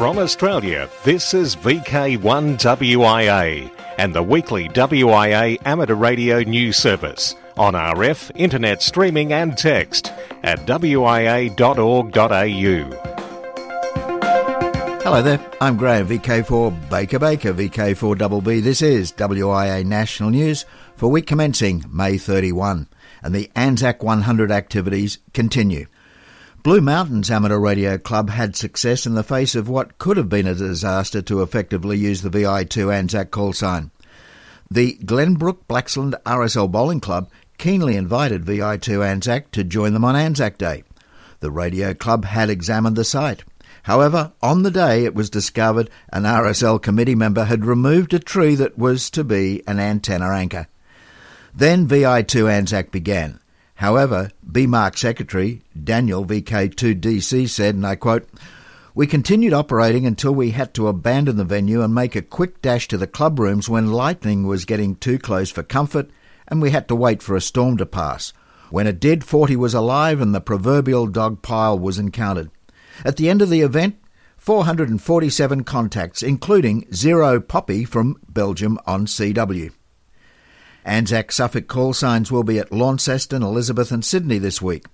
From Australia, this is VK1WIA and the weekly WIA amateur radio news service on RF, internet streaming and text at wia.org.au. Hello there, I'm Graham, VK4 Baker Baker, VK4BB. This is WIA National News for week commencing May 31, and the Anzac 100 activities continue. Blue Mountains Amateur Radio Club had success in the face of what could have been a disaster to effectively use the VI2 Anzac call sign. The Glenbrook Blaxland RSL Bowling Club keenly invited VI2 Anzac to join them on Anzac Day. The radio club had examined the site. However, on the day it was discovered an RSL committee member had removed a tree that was to be an antenna anchor. Then VI2 Anzac began. However, BMARC Secretary Daniel VK2DC said, and I quote, We continued operating until we had to abandon the venue and make a quick dash to the club rooms when lightning was getting too close for comfort and we had to wait for a storm to pass. When it did, 40 was alive and the proverbial dog pile was encountered. At the end of the event, 447 contacts, including zero Poppy from Belgium on CW. Anzac suffix call signs will be at Launceston, Elizabeth, and Sydney this week.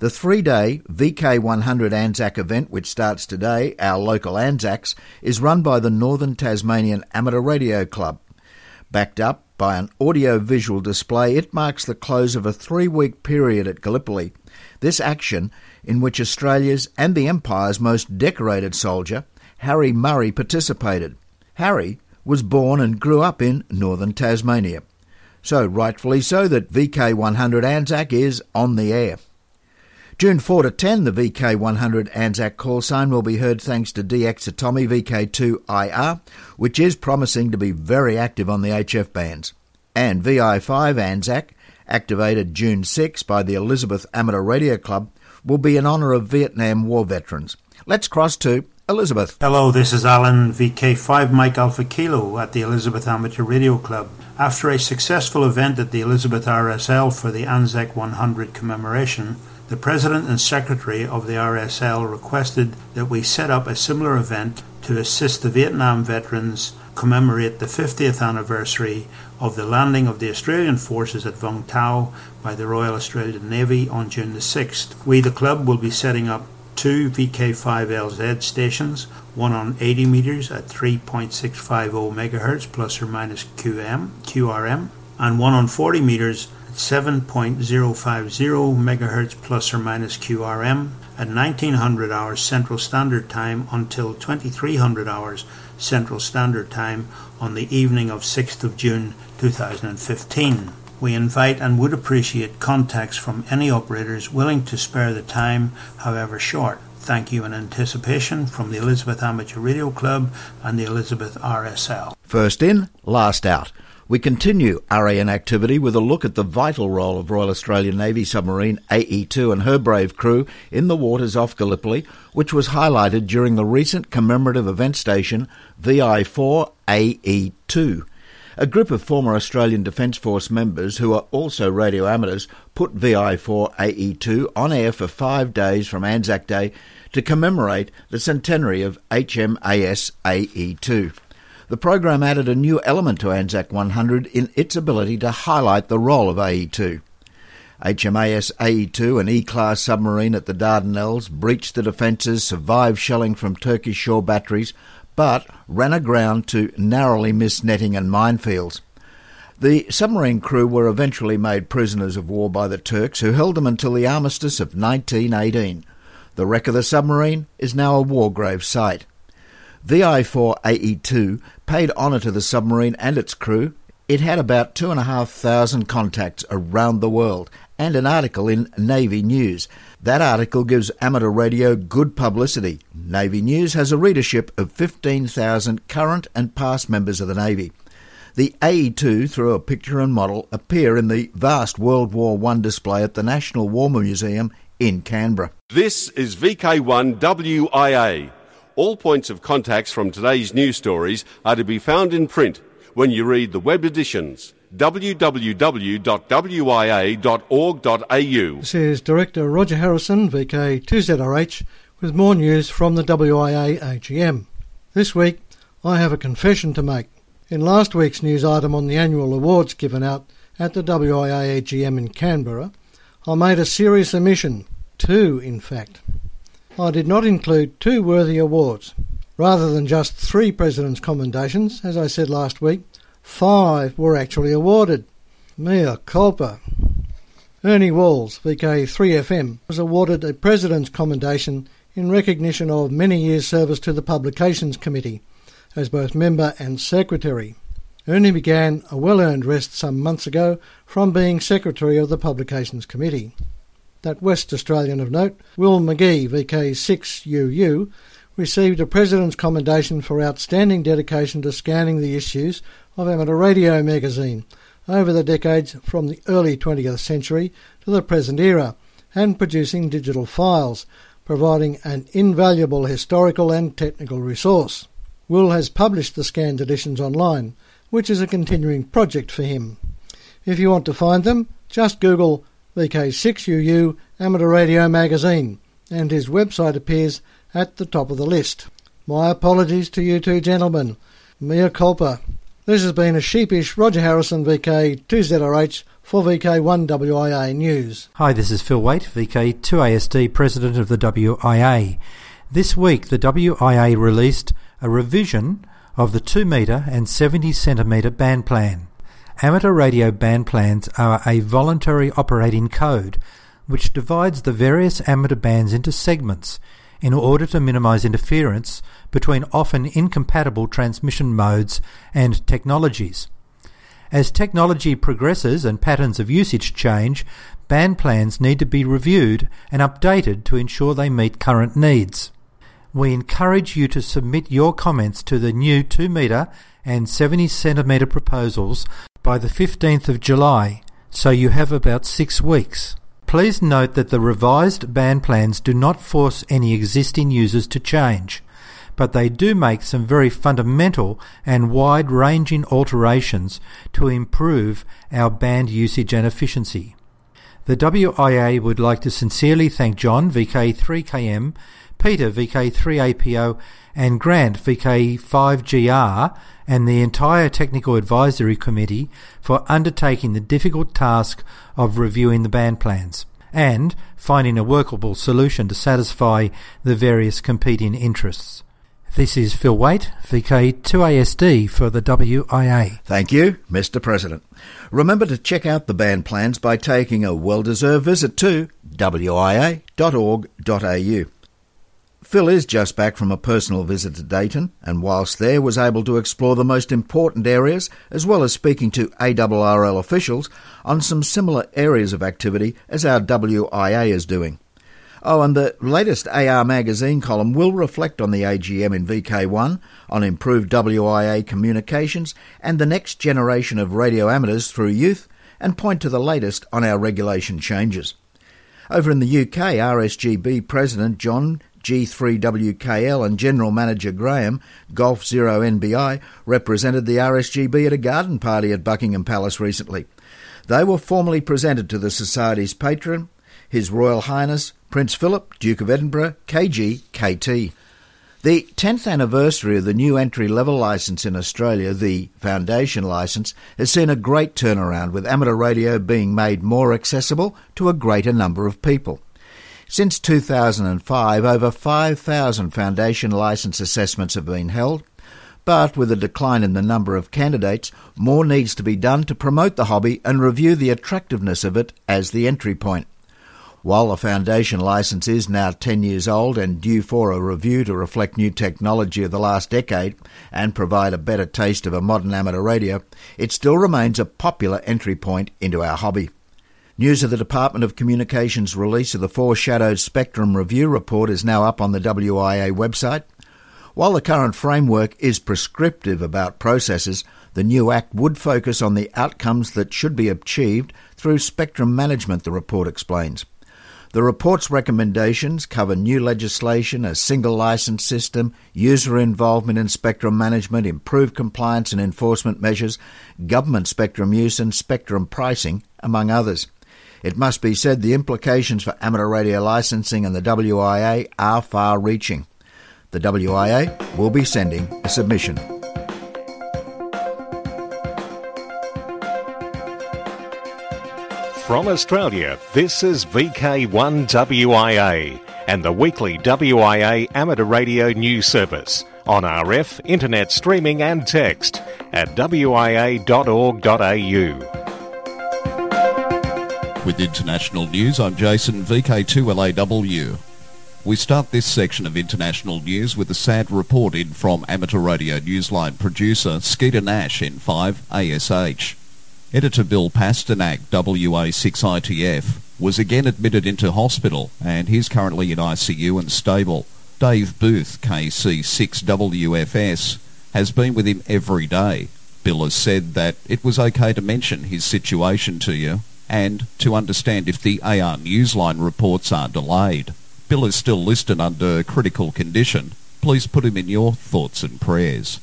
The three day VK100 Anzac event, which starts today, our local Anzacs, is run by the Northern Tasmanian Amateur Radio Club. Backed up by an audio visual display, it marks the close of a three week period at Gallipoli. This action, in which Australia's and the Empire's most decorated soldier, Harry Murray, participated. Harry was born and grew up in northern Tasmania. So, rightfully so, that VK100 Anzac is on the air. June 4 to 10, the VK100 Anzac call sign will be heard thanks to DX Atomy VK2IR, which is promising to be very active on the HF bands. And VI5 Anzac, activated June 6 by the Elizabeth Amateur Radio Club, will be in honour of Vietnam War veterans. Let's cross to Elizabeth. Hello, this is Alan VK5 Mike Alpha Kilo at the Elizabeth Amateur Radio Club. After a successful event at the Elizabeth RSL for the Anzac 100 commemoration, the President and Secretary of the RSL requested that we set up a similar event to assist the Vietnam veterans commemorate the 50th anniversary of the landing of the Australian forces at Vung Tau by the Royal Australian Navy on June the 6th. We, the club, will be setting up two VK5LZ stations, one on 80 meters at 3.650 megahertz plus or minus QM, QRM, and one on 40 meters at 7.050 megahertz plus or minus QRM at 1900 hours Central Standard Time until 2300 hours Central Standard Time on the evening of 6th of June 2015. We invite and would appreciate contacts from any operators willing to spare the time, however short. Thank you in anticipation from the Elizabeth Amateur Radio Club and the Elizabeth RSL. First in, last out. We continue RAN activity with a look at the vital role of Royal Australian Navy submarine AE2 and her brave crew in the waters off Gallipoli, which was highlighted during the recent commemorative event station VI4 AE2. A group of former Australian Defence Force members who are also radio amateurs put VI4AE2 on air for five days from Anzac Day to commemorate the centenary of HMAS AE2. The program added a new element to Anzac 100 in its ability to highlight the role of AE2. HMAS AE2, an E-class submarine at the Dardanelles, breached the defences, survived shelling from Turkish shore batteries, but ran aground to narrowly miss netting and minefields. The submarine crew were eventually made prisoners of war by the Turks, who held them until the armistice of 1918. The wreck of the submarine is now a war grave site. VI4AE2 paid honour to the submarine and its crew. It had about 2,500 contacts around the world and an article in Navy News. That article gives amateur radio good publicity. Navy News has a readership of 15,000 current and past members of the Navy. The AE2, through a picture and model, appear in the vast World War I display at the National War Museum in Canberra. This is VK1WIA. All points of contacts from today's news stories are to be found in print when you read the web editions www.wia.org.au. This is Director Roger Harrison, VK2ZRH, with more news from the WIA AGM. This week, I have a confession to make. In last week's news item on the annual awards given out at the WIA AGM in Canberra, I made a serious omission, two in fact. I did not include two worthy awards. Rather than just three President's commendations, as I said last week, five were actually awarded. Mea culpa. Ernie Walls, VK3FM, was awarded a President's Commendation in recognition of many years' service to the Publications Committee as both member and secretary. Ernie began a well earned rest some months ago from being secretary of the Publications Committee. That West Australian of note, Will McGhie, VK6UU, received a President's Commendation for outstanding dedication to scanning the issues of Amateur Radio magazine over the decades from the early 20th century to the present era and producing digital files, providing an invaluable historical and technical resource. Will has published the scanned editions online, which is a continuing project for him. If you want to find them, just Google VK6UU Amateur Radio Magazine, and his website appears at the top of the list. My apologies to you two gentlemen. Mea culpa. This has been a sheepish Roger Harrison VK2ZRH for VK1WIA News. Hi, this is Phil Wait, VK2ASD President of the WIA. This week, the WIA released a revision of the 2 metre and 70 centimetre band plan. Amateur radio band plans are a voluntary operating code which divides the various amateur bands into segments in order to minimize interference between often incompatible transmission modes and technologies. As technology progresses and patterns of usage change, band plans need to be reviewed and updated to ensure they meet current needs. We encourage you to submit your comments to the new 2 metre and 70 centimetre proposals by the 15th of July, so you have about six weeks. Please note that the revised band plans do not force any existing users to change, but they do make some very fundamental and wide ranging alterations to improve our band usage and efficiency. The WIA would like to sincerely thank John, VK3KM, Peter, VK3APO, and Grant, VK5GR, and the entire Technical Advisory Committee for undertaking the difficult task of reviewing the band plans and finding a workable solution to satisfy the various competing interests. This is Phil Wait, VK2ASD for the WIA. Thank you, Mr. President. Remember to check out the band plans by taking a well deserved visit to wia.org.au. Phil is just back from a personal visit to Dayton, and whilst there was able to explore the most important areas, as well as speaking to ARRL officials on some similar areas of activity as our WIA is doing. Oh, and the latest AR magazine column will reflect on the AGM in VK1, on improved WIA communications, and the next generation of radio amateurs through youth, and point to the latest on our regulation changes. Over in the UK, RSGB President John G3WKL and General Manager Graham, Golf Zero NBI, represented the RSGB at a garden party at Buckingham Palace recently. They were formally presented to the Society's patron, His Royal Highness Prince Philip, Duke of Edinburgh, KG, KT. The 10th anniversary of the new entry level licence in Australia, the Foundation licence, has seen a great turnaround with amateur radio being made more accessible to a greater number of people. Since 2005, over 5,000 foundation licence assessments have been held, but with a decline in the number of candidates, more needs to be done to promote the hobby and review the attractiveness of it as the entry point. While the foundation licence is now 10 years old and due for a review to reflect new technology of the last decade and provide a better taste of a modern amateur radio, it still remains a popular entry point into our hobby. News of the Department of Communications release of the Foreshadowed Spectrum Review report is now up on the WIA website. While the current framework is prescriptive about processes, the new Act would focus on the outcomes that should be achieved through spectrum management, the report explains. The report's recommendations cover new legislation, a single license system, user involvement in spectrum management, improved compliance and enforcement measures, government spectrum use, and spectrum pricing, among others. It must be said the implications for amateur radio licensing and the WIA are far reaching. The WIA will be sending a submission. From Australia, this is VK1WIA and the weekly WIA amateur radio news service on RF, internet streaming and text at wia.org.au. With international news, I'm Jason, VK2LAW. We start this section of international news with a sad report in from amateur radio newsline producer Skeeter Nash N5 ASH. Editor Bill Pasternak WA6ITF was again admitted into hospital and he's currently in ICU and stable. Dave Booth KC6WFS has been with him every day. Bill has said that it was okay to mention his situation to you and to understand if the AR Newsline reports are delayed. Bill is still listed under critical condition. Please put him in your thoughts and prayers.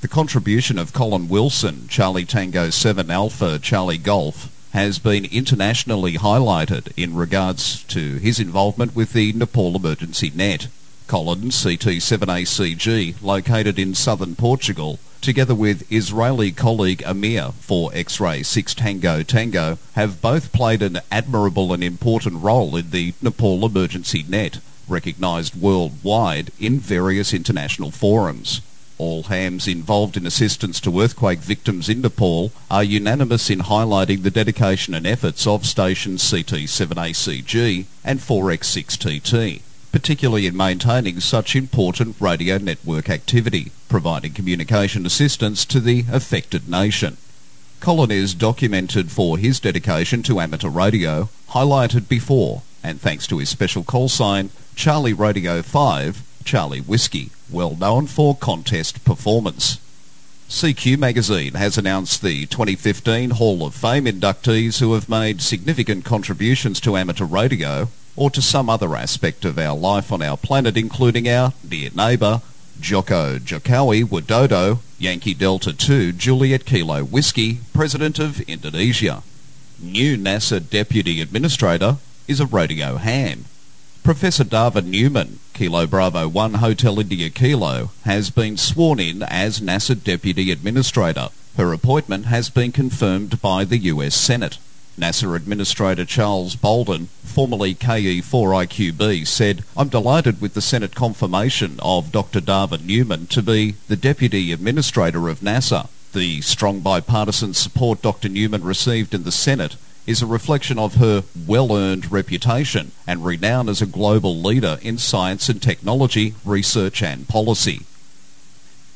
The contribution of Colin Wilson, Charlie Tango 7 Alpha Charlie Golf, has been internationally highlighted in regards to his involvement with the Nepal Emergency Net. Colin, CT7ACG, located in southern Portugal, together with Israeli colleague Amir for X-Ray 6 Tango Tango, have both played an admirable and important role in the Nepal Emergency Net, recognised worldwide in various international forums. All hams involved in assistance to earthquake victims in Nepal are unanimous in highlighting the dedication and efforts of stations CT7ACG and 4X6TT particularly in maintaining such important radio network activity, providing communication assistance to the affected nation. Colin is documented for his dedication to amateur radio, highlighted before, and thanks to his special call sign, Charlie Radio 5, Charlie Whiskey, well known for contest performance. CQ magazine has announced the 2015 Hall of Fame inductees who have made significant contributions to amateur radio or to some other aspect of our life on our planet, including our dear neighbour, Joko Jokowi Widodo, Yankee Delta 2, Juliet Kilo Whiskey, President of Indonesia. New NASA Deputy Administrator is a radio ham. Professor Dava Newman, Kilo Bravo 1 Hotel India Kilo, has been sworn in as NASA Deputy Administrator. Her appointment has been confirmed by the US Senate. NASA Administrator Charles Bolden, formerly KE4IQB, said, I'm delighted with the Senate confirmation of Dr. Dava Newman to be the Deputy Administrator of NASA. The strong bipartisan support Dr. Newman received in the Senate is a reflection of her well-earned reputation and renown as a global leader in science and technology, research and policy.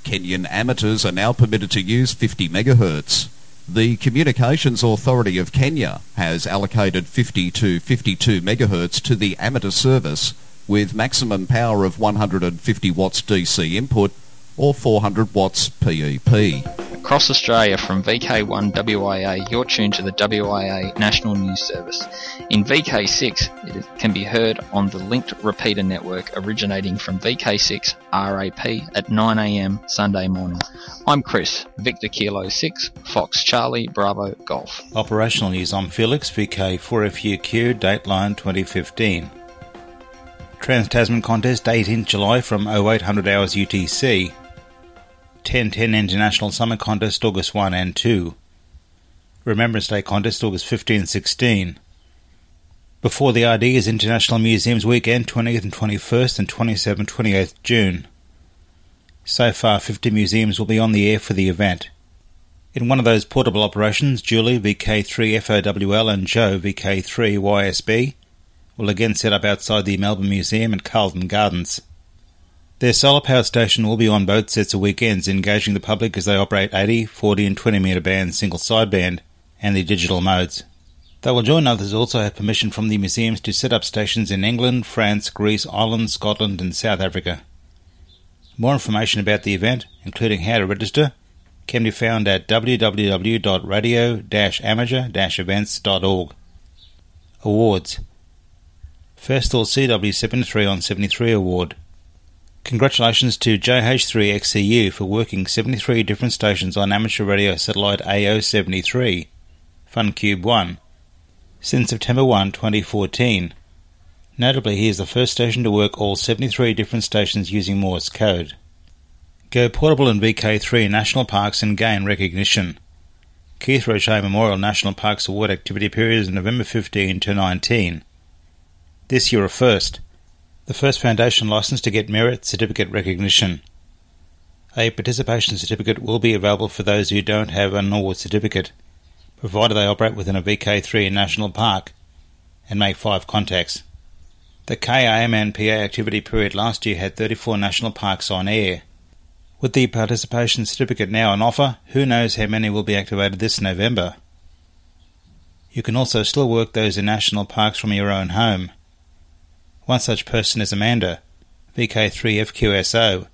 Kenyan amateurs are now permitted to use 50 megahertz. The Communications Authority of Kenya has allocated 50 to 52 megahertz to the amateur service with maximum power of 150 watts DC input or 400 watts PEP. Across Australia from VK1WIA, you're tuned to the WIA National News Service. In VK6, it can be heard on the linked repeater network originating from VK6 RAP at 9am Sunday morning. I'm Chris, Victor Kilo 6, Fox Charlie Bravo Golf. Operational news, I'm Felix, VK4FUQ, Dateline 2015. Trans Tasman contest 18th July from 0800 hours UTC. 1010 International Summer Contest August 1 and 2. Remembrance Day Contest August 15 and 16. Before the RD is International Museums Weekend 20th and 21st and 27th 28th June. So far 50 museums will be on the air for the event. In one of those portable operations, Julie VK3FOWL and Joe VK3YSP will again set up outside the Melbourne Museum and Carlton Gardens. Their solar power station will be on both sets of weekends, engaging the public as they operate 80, 40, and 20 metre band single sideband and the digital modes. They will join others also have permission from the museums to set up stations in England, France, Greece, Ireland, Scotland, and South Africa. More information about the event, including how to register, can be found at www.radio-amateur-events.org. Awards First All CW73 on 73 Award. Congratulations to JH3XCU for working 73 different stations on amateur radio satellite AO73, FunCube 1. since September 1, 2014. Notably, he is the first station to work all 73 different stations using Morse code. Go portable in VK3 national parks and gain recognition. Keith Roget Memorial National Parks Award activity period is November 15 to 19. This year a first, the first foundation license to get merit certificate recognition. A participation certificate will be available for those who don't have an award certificate, provided they operate within a VK3 national park and make five contacts. The KRMNPA activity period last year had 34 national parks on air. With the participation certificate now on offer, who knows how many will be activated this November? You can also still work those in national parks from your own home. One such person is Amanda, VK3FQSO,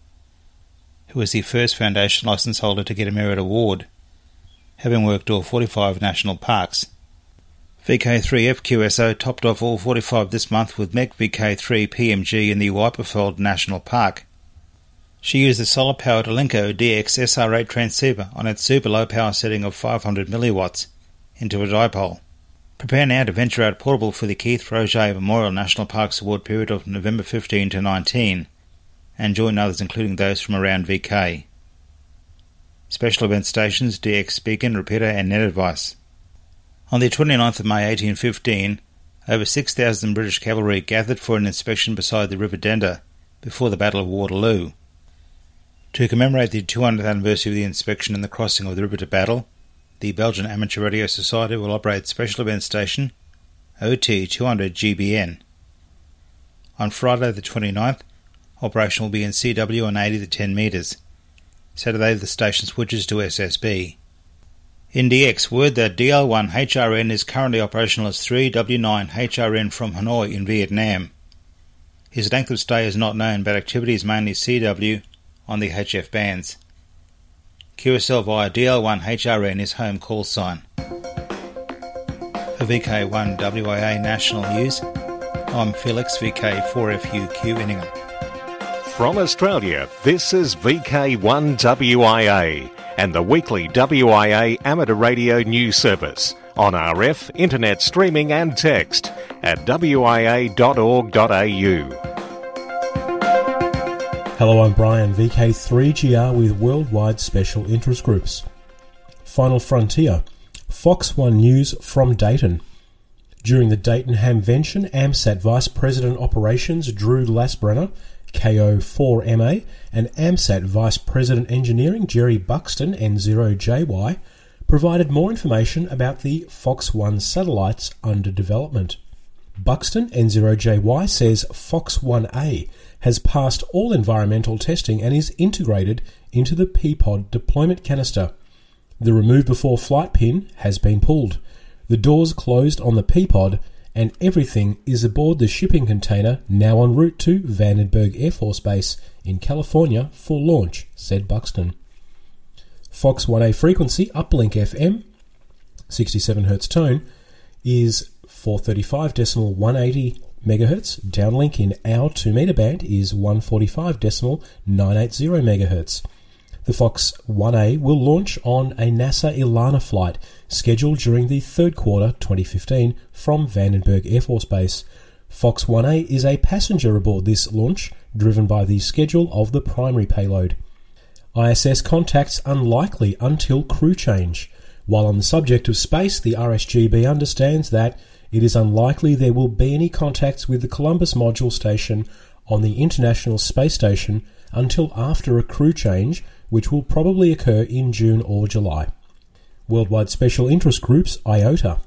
who was the first Foundation license holder to get a Merit Award, having worked all 45 national parks. VK3FQSO topped off all 45 this month with MEC VK3 PMG in the Wyperfeld National Park. She used the solar-powered Alinco DX SR8 transceiver on its super low power setting of 500 milliwatts into a dipole. Prepare now to venture out portable for the Keith Roget Memorial National Parks Award period of November 15 to 19 and join others including those from around VK. Special event stations DX Beacon, Repeater and Net Advice. On the 29th of May 1815, over 6,000 British cavalry gathered for an inspection beside the River Dender before the Battle of Waterloo. To commemorate the 200th anniversary of the inspection and the crossing of the river to battle, the Belgian Amateur Radio Society will operate Special Event Station OT 200 GBN. On Friday the 29th, operation will be in CW on 80 to 10 metres. Saturday the station switches to SSB. In DX, word that DL1 HRN is currently operational as 3W9 HRN from Hanoi in Vietnam. His length of stay is not known, but activity is mainly CW on the HF bands. QSL via DL1 HRN is home call sign. For VK1 WIA National News, I'm Felix VK4FUQ in Ingham. From Australia, this is VK1WIA and the weekly WIA amateur radio news service on RF, internet streaming and text at wia.org.au. Hello, I'm Brian, VK3GR with Worldwide Special Interest Groups. Final Frontier, Fox One News from Dayton. During the Dayton Hamvention, AMSAT Vice President Operations Drew Glasbrenner KO4MA, and AMSAT Vice President Engineering Jerry Buxton N0JY provided more information about the Fox 1 satellites under development. Buxton N0JY says Fox 1A has passed all environmental testing and is integrated into the P-Pod deployment canister. The remove before flight pin has been pulled. The doors closed on the P-Pod and everything is aboard the shipping container now en route to Vandenberg Air Force Base in California for launch, said Buxton. Fox 1A frequency, uplink FM, 67 Hz tone, is 435.180 MHz. Downlink in our 2 meter band is 145.980 MHz. The Fox 1A will launch on a NASA ELaNa flight scheduled during the third quarter 2015 from Vandenberg Air Force Base. Fox 1A is a passenger aboard this launch, driven by the schedule of the primary payload. ISS contacts unlikely until crew change. While on the subject of space, the RSGB understands that it is unlikely there will be any contacts with the Columbus Module Station on the International Space Station until after a crew change which will probably occur in June or July. Worldwide Special Interest Groups IOTA.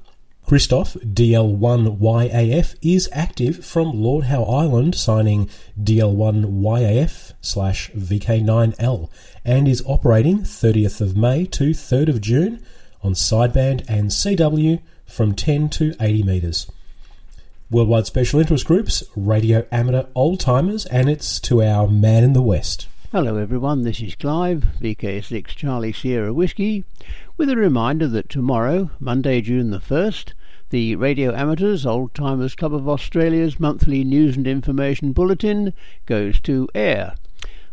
Christoph DL1YAF is active from Lord Howe Island, signing DL1YAF slash VK9L, and is operating 30th of May to 3rd of June on sideband and CW from 10 to 80 metres. Worldwide Special Interest Groups, Radio Amateur Old Timers, and it's to our man in the West. Hello everyone, this is Clive, VK6 Charlie Sierra Whiskey, with a reminder that tomorrow, Monday, June the 1st, the Radio Amateurs Old Timers Club of Australia's monthly news and information bulletin goes to air.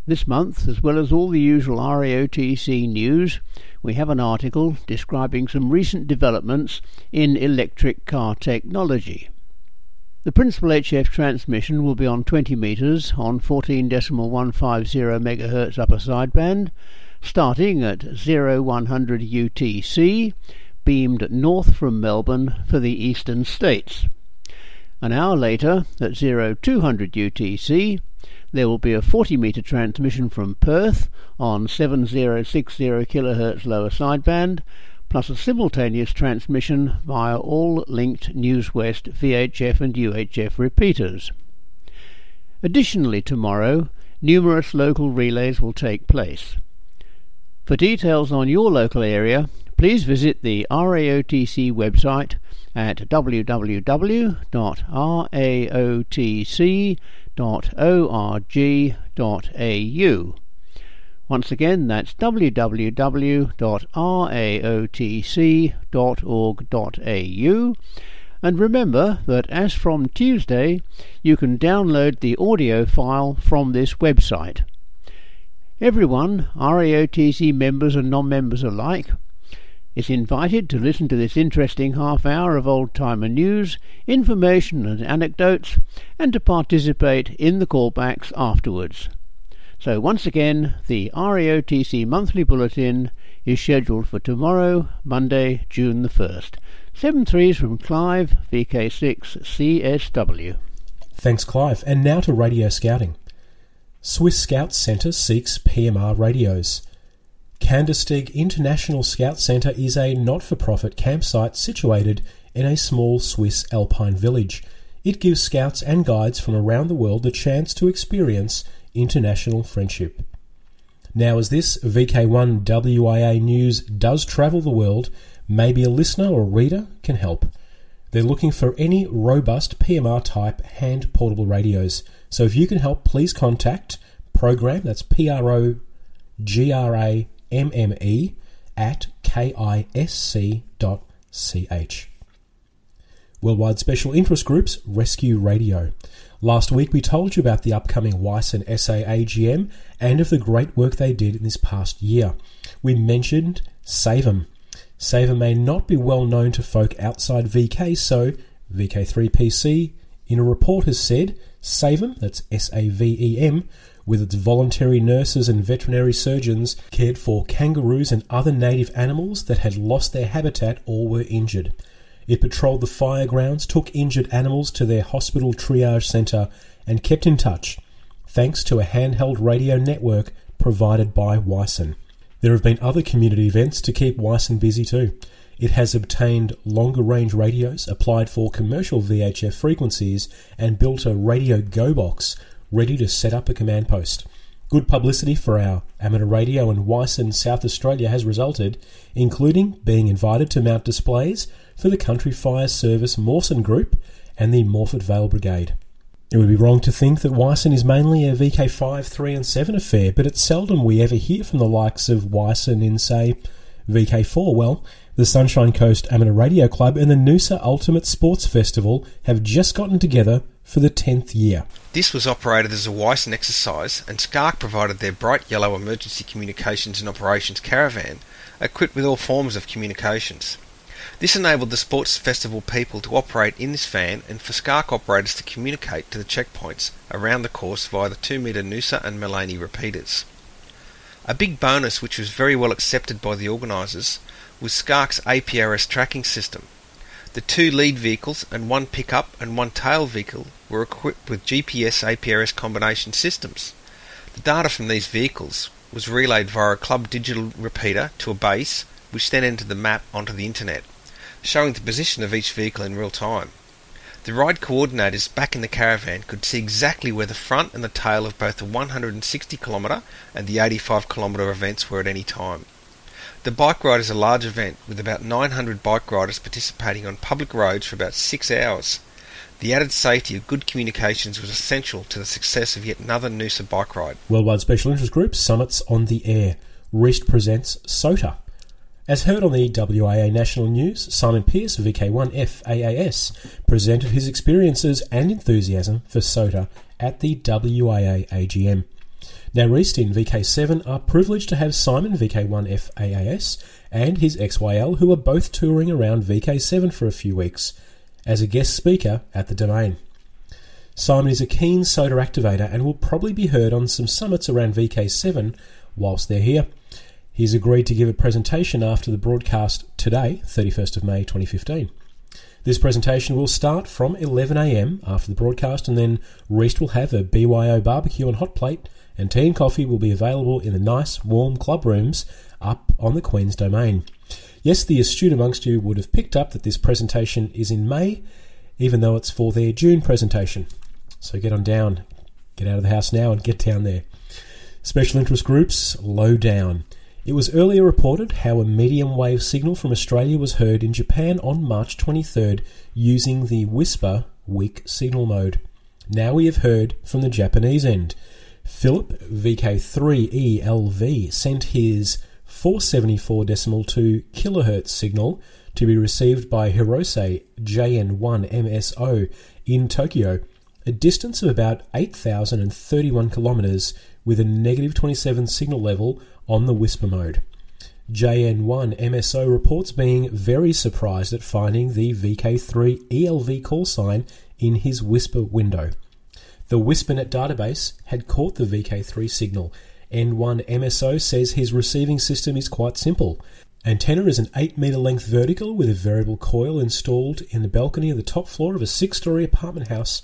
This month, as well as all the usual RAOTC news, we have an article describing some recent developments in electric car technology. The principal HF transmission will be on 20 metres on 14.150 MHz upper sideband, starting at 0100 UTC, beamed north from Melbourne for the eastern states. An hour later, at 0200 UTC, there will be a 40 metre transmission from Perth on 7060 kHz lower sideband, plus a simultaneous transmission via all linked NewsWest VHF and UHF repeaters. Additionally, tomorrow, numerous local relays will take place. For details on your local area, please visit the RAOTC website at www.raotc.org.au. Once again, that's www.raotc.org.au. And remember that as from Tuesday, you can download the audio file from this website. Everyone, RAOTC members and non members alike, is invited to listen to this interesting half hour of old timer news, information and anecdotes, and to participate in the callbacks afterwards. So, once again, the RAOTC monthly bulletin is scheduled for tomorrow, Monday, June the 1st. 7 threes from Clive, VK6 CSW. Thanks, Clive. And now to radio scouting. Swiss Scout Centre seeks PMR radios. Kandersteg International Scout Centre is a not for profit campsite situated in a small Swiss alpine village. It gives scouts and guides from around the world the chance to experience international friendship. Now, as this VK1 WIA news does travel the world, maybe a listener or reader can help. They're looking for any robust PMR type hand portable radios. So if you can help, please contact program, that's P R O G R A mme at kisc.ch. Worldwide Special Interest Groups Rescue Radio. Last week we told you about the upcoming WICEN SA AGM and of the great work they did in this past year. We mentioned Savem. Savem may not be well known to folk outside VK, so VK3PC in a report has said Savem, that's S A V E M, with its voluntary nurses and veterinary surgeons, cared for kangaroos and other native animals that had lost their habitat or were injured. It patrolled the fire grounds, took injured animals to their hospital triage centre, and kept in touch, thanks to a handheld radio network provided by WICEN. There have been other community events to keep WICEN busy too. It has obtained longer range radios, applied for commercial VHF frequencies, and built a radio go box ready to set up a command post. Good publicity for our amateur radio and WICEN South Australia has resulted, including being invited to mount displays for the Country Fire Service Mawson Group and the Morphett Vale Brigade. It would be wrong to think that WICEN is mainly a VK5, 3 and 7 affair, but it's seldom we ever hear from the likes of WICEN in, say, VK4. Well, the Sunshine Coast Amateur Radio Club and the Noosa Ultimate Sports Festival have just gotten together for the 10th year. This was operated as a WICEN exercise, and SCARC provided their bright yellow emergency communications and operations caravan, equipped with all forms of communications. This enabled the sports festival people to operate in this van and for SCARC operators to communicate to the checkpoints around the course via the 2 metre Noosa and Mullaney repeaters. A big bonus which was very well accepted by the organisers was SCARC's APRS tracking system. The two lead vehicles and one pickup and one tail vehicle were equipped with GPS APRS combination systems. The data from these vehicles was relayed via a club digital repeater to a base, which then entered the map onto the internet, showing the position of each vehicle in real time. The ride coordinators back in the caravan could see exactly where the front and the tail of both the 160 km and the 85 km events were at any time. The bike ride is a large event with about 900 bike riders participating on public roads for about six hours. The added safety of good communications was essential to the success of yet another Noosa bike ride. Worldwide Special Interest Group Summits on the Air. REAST presents SOTA. As heard on the WIA National News, Simon Pearce, VK1FAAS, presented his experiences and enthusiasm for SOTA at the WIA AGM. Now, East in VK7 are privileged to have Simon VK1 FAAS and his XYL, who are both touring around VK7 for a few weeks as a guest speaker at the Domain. Simon is a keen SOTA activator and will probably be heard on some summits around VK7 whilst they're here. He's agreed to give a presentation after the broadcast today, 31st of May 2015. This presentation will start from 11am after the broadcast, and then REAST will have a BYO barbecue and hot plate, and tea and coffee will be available in the nice, warm club rooms up on the Queen's Domain. Yes, the astute amongst you would have picked up that this presentation is in May, even though it's for their June presentation. So get on down, get out of the house now and get down there. Special interest groups, low down. It was earlier reported how a medium wave signal from Australia was heard in Japan on March 23rd using the WSPR weak signal mode. Now we have heard from the Japanese end. Philip VK3ELV sent his 474.2 kHz signal to be received by Hirose JN1MSO in Tokyo, a distance of about 8,031 kilometers with a negative 27 signal level on the WSPR mode. JN1 MSO reports being very surprised at finding the VK3 ELV call sign in his WSPR window. The WSPRnet database had caught the VK3 signal. N1 MSO says his receiving system is quite simple. Antenna is an 8 meter length vertical with a variable coil installed in the balcony of the top floor of a six story apartment house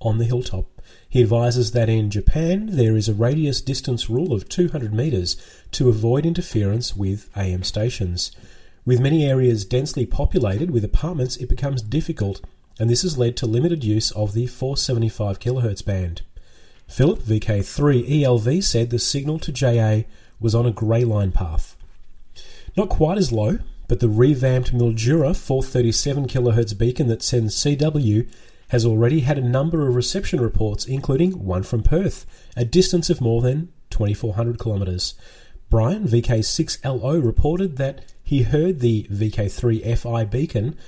on the hilltop. He advises that in Japan there is a radius distance rule of 200 metres to avoid interference with AM stations. With many areas densely populated with apartments, it becomes difficult, and this has led to limited use of the 475 kHz band. Philip VK3 ELV said the signal to JA was on a grey line path. Not quite as low, but the revamped Mildura 437 kHz beacon that sends CW has already had a number of reception reports, including one from Perth, a distance of more than 2,400 kilometres. Brian, VK6LO, reported that he heard the VK3FI beacon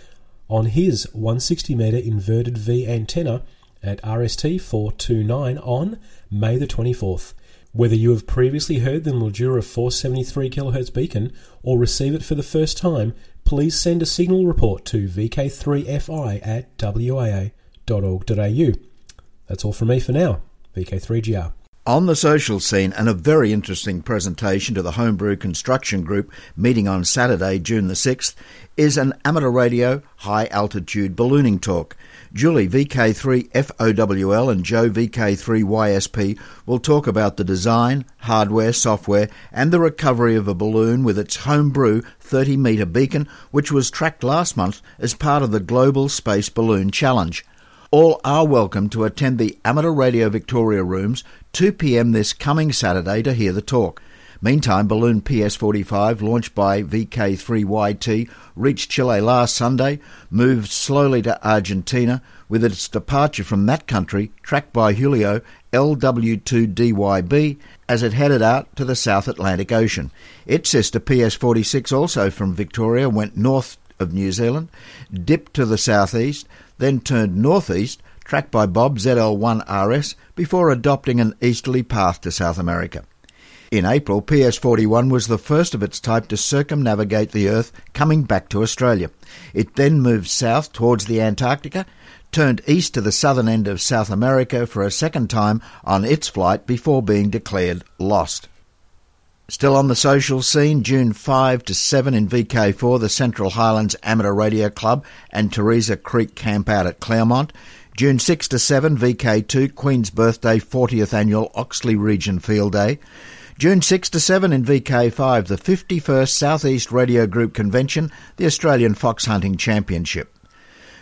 on his 160 metre inverted V antenna at RST 429 on May the 24th. Whether you have previously heard the Mildura 473 kHz beacon or receive it for the first time, please send a signal report to VK3FI at WIA www.ecc.org.au. That's all from me for now. VK3GR. On the social scene, and a very interesting presentation to the Homebrew Construction Group meeting on Saturday, June the 6th, is an amateur radio high altitude ballooning talk. Julie VK3FOWL and Joe VK3YSP will talk about the design, hardware, software, and the recovery of a balloon with its homebrew 30 metre beacon, which was tracked last month as part of the Global Space Balloon Challenge. All are welcome to attend the Amateur Radio Victoria rooms 2 pm this coming Saturday to hear the talk. Meantime, Balloon PS45, launched by VK3YT, reached Chile last Sunday, moved slowly to Argentina, with its departure from that country tracked by Julio LW2DYB as it headed out to the South Atlantic Ocean. Its sister PS46, also from Victoria, went north of New Zealand, dipped to the southeast, then turned northeast, tracked by Bob ZL1RS, before adopting an easterly path to South America. In April, PS41 was the first of its type to circumnavigate the Earth coming back to Australia. It then moved south towards the Antarctica, turned east to the southern end of South America for a second time on its flight before being declared lost. Still on the social scene, June 5 to 7 in VK4, the Central Highlands Amateur Radio Club and Theresa Creek Camp out at Clermont. June 6 to 7, VK2, Queen's Birthday 40th Annual Oxley Region Field Day. June 6 to 7 in VK5, the 51st Southeast Radio Group Convention, the Australian Fox Hunting Championship.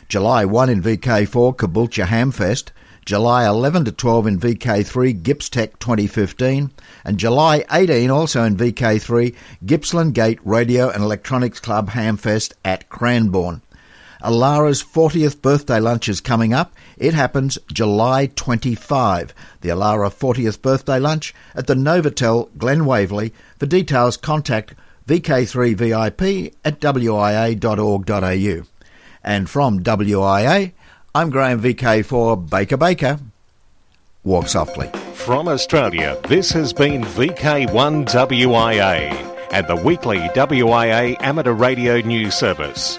July 1 in VK4, Caboolture Hamfest. July 11 to 12 in VK3 GippsTech 2015, and July 18 also in VK3 Gippsland Gate Radio and Electronics Club Hamfest at Cranbourne. Alara's 40th birthday lunch is coming up. It happens July 25. The Alara 40th birthday lunch at the Novotel Glen Waverley. For details, contact VK3VIP at wia.org.au. And from WIA, I'm Graham VK for Baker Baker. Walk softly. From Australia, this has been VK1WIA and the weekly WIA amateur radio news service.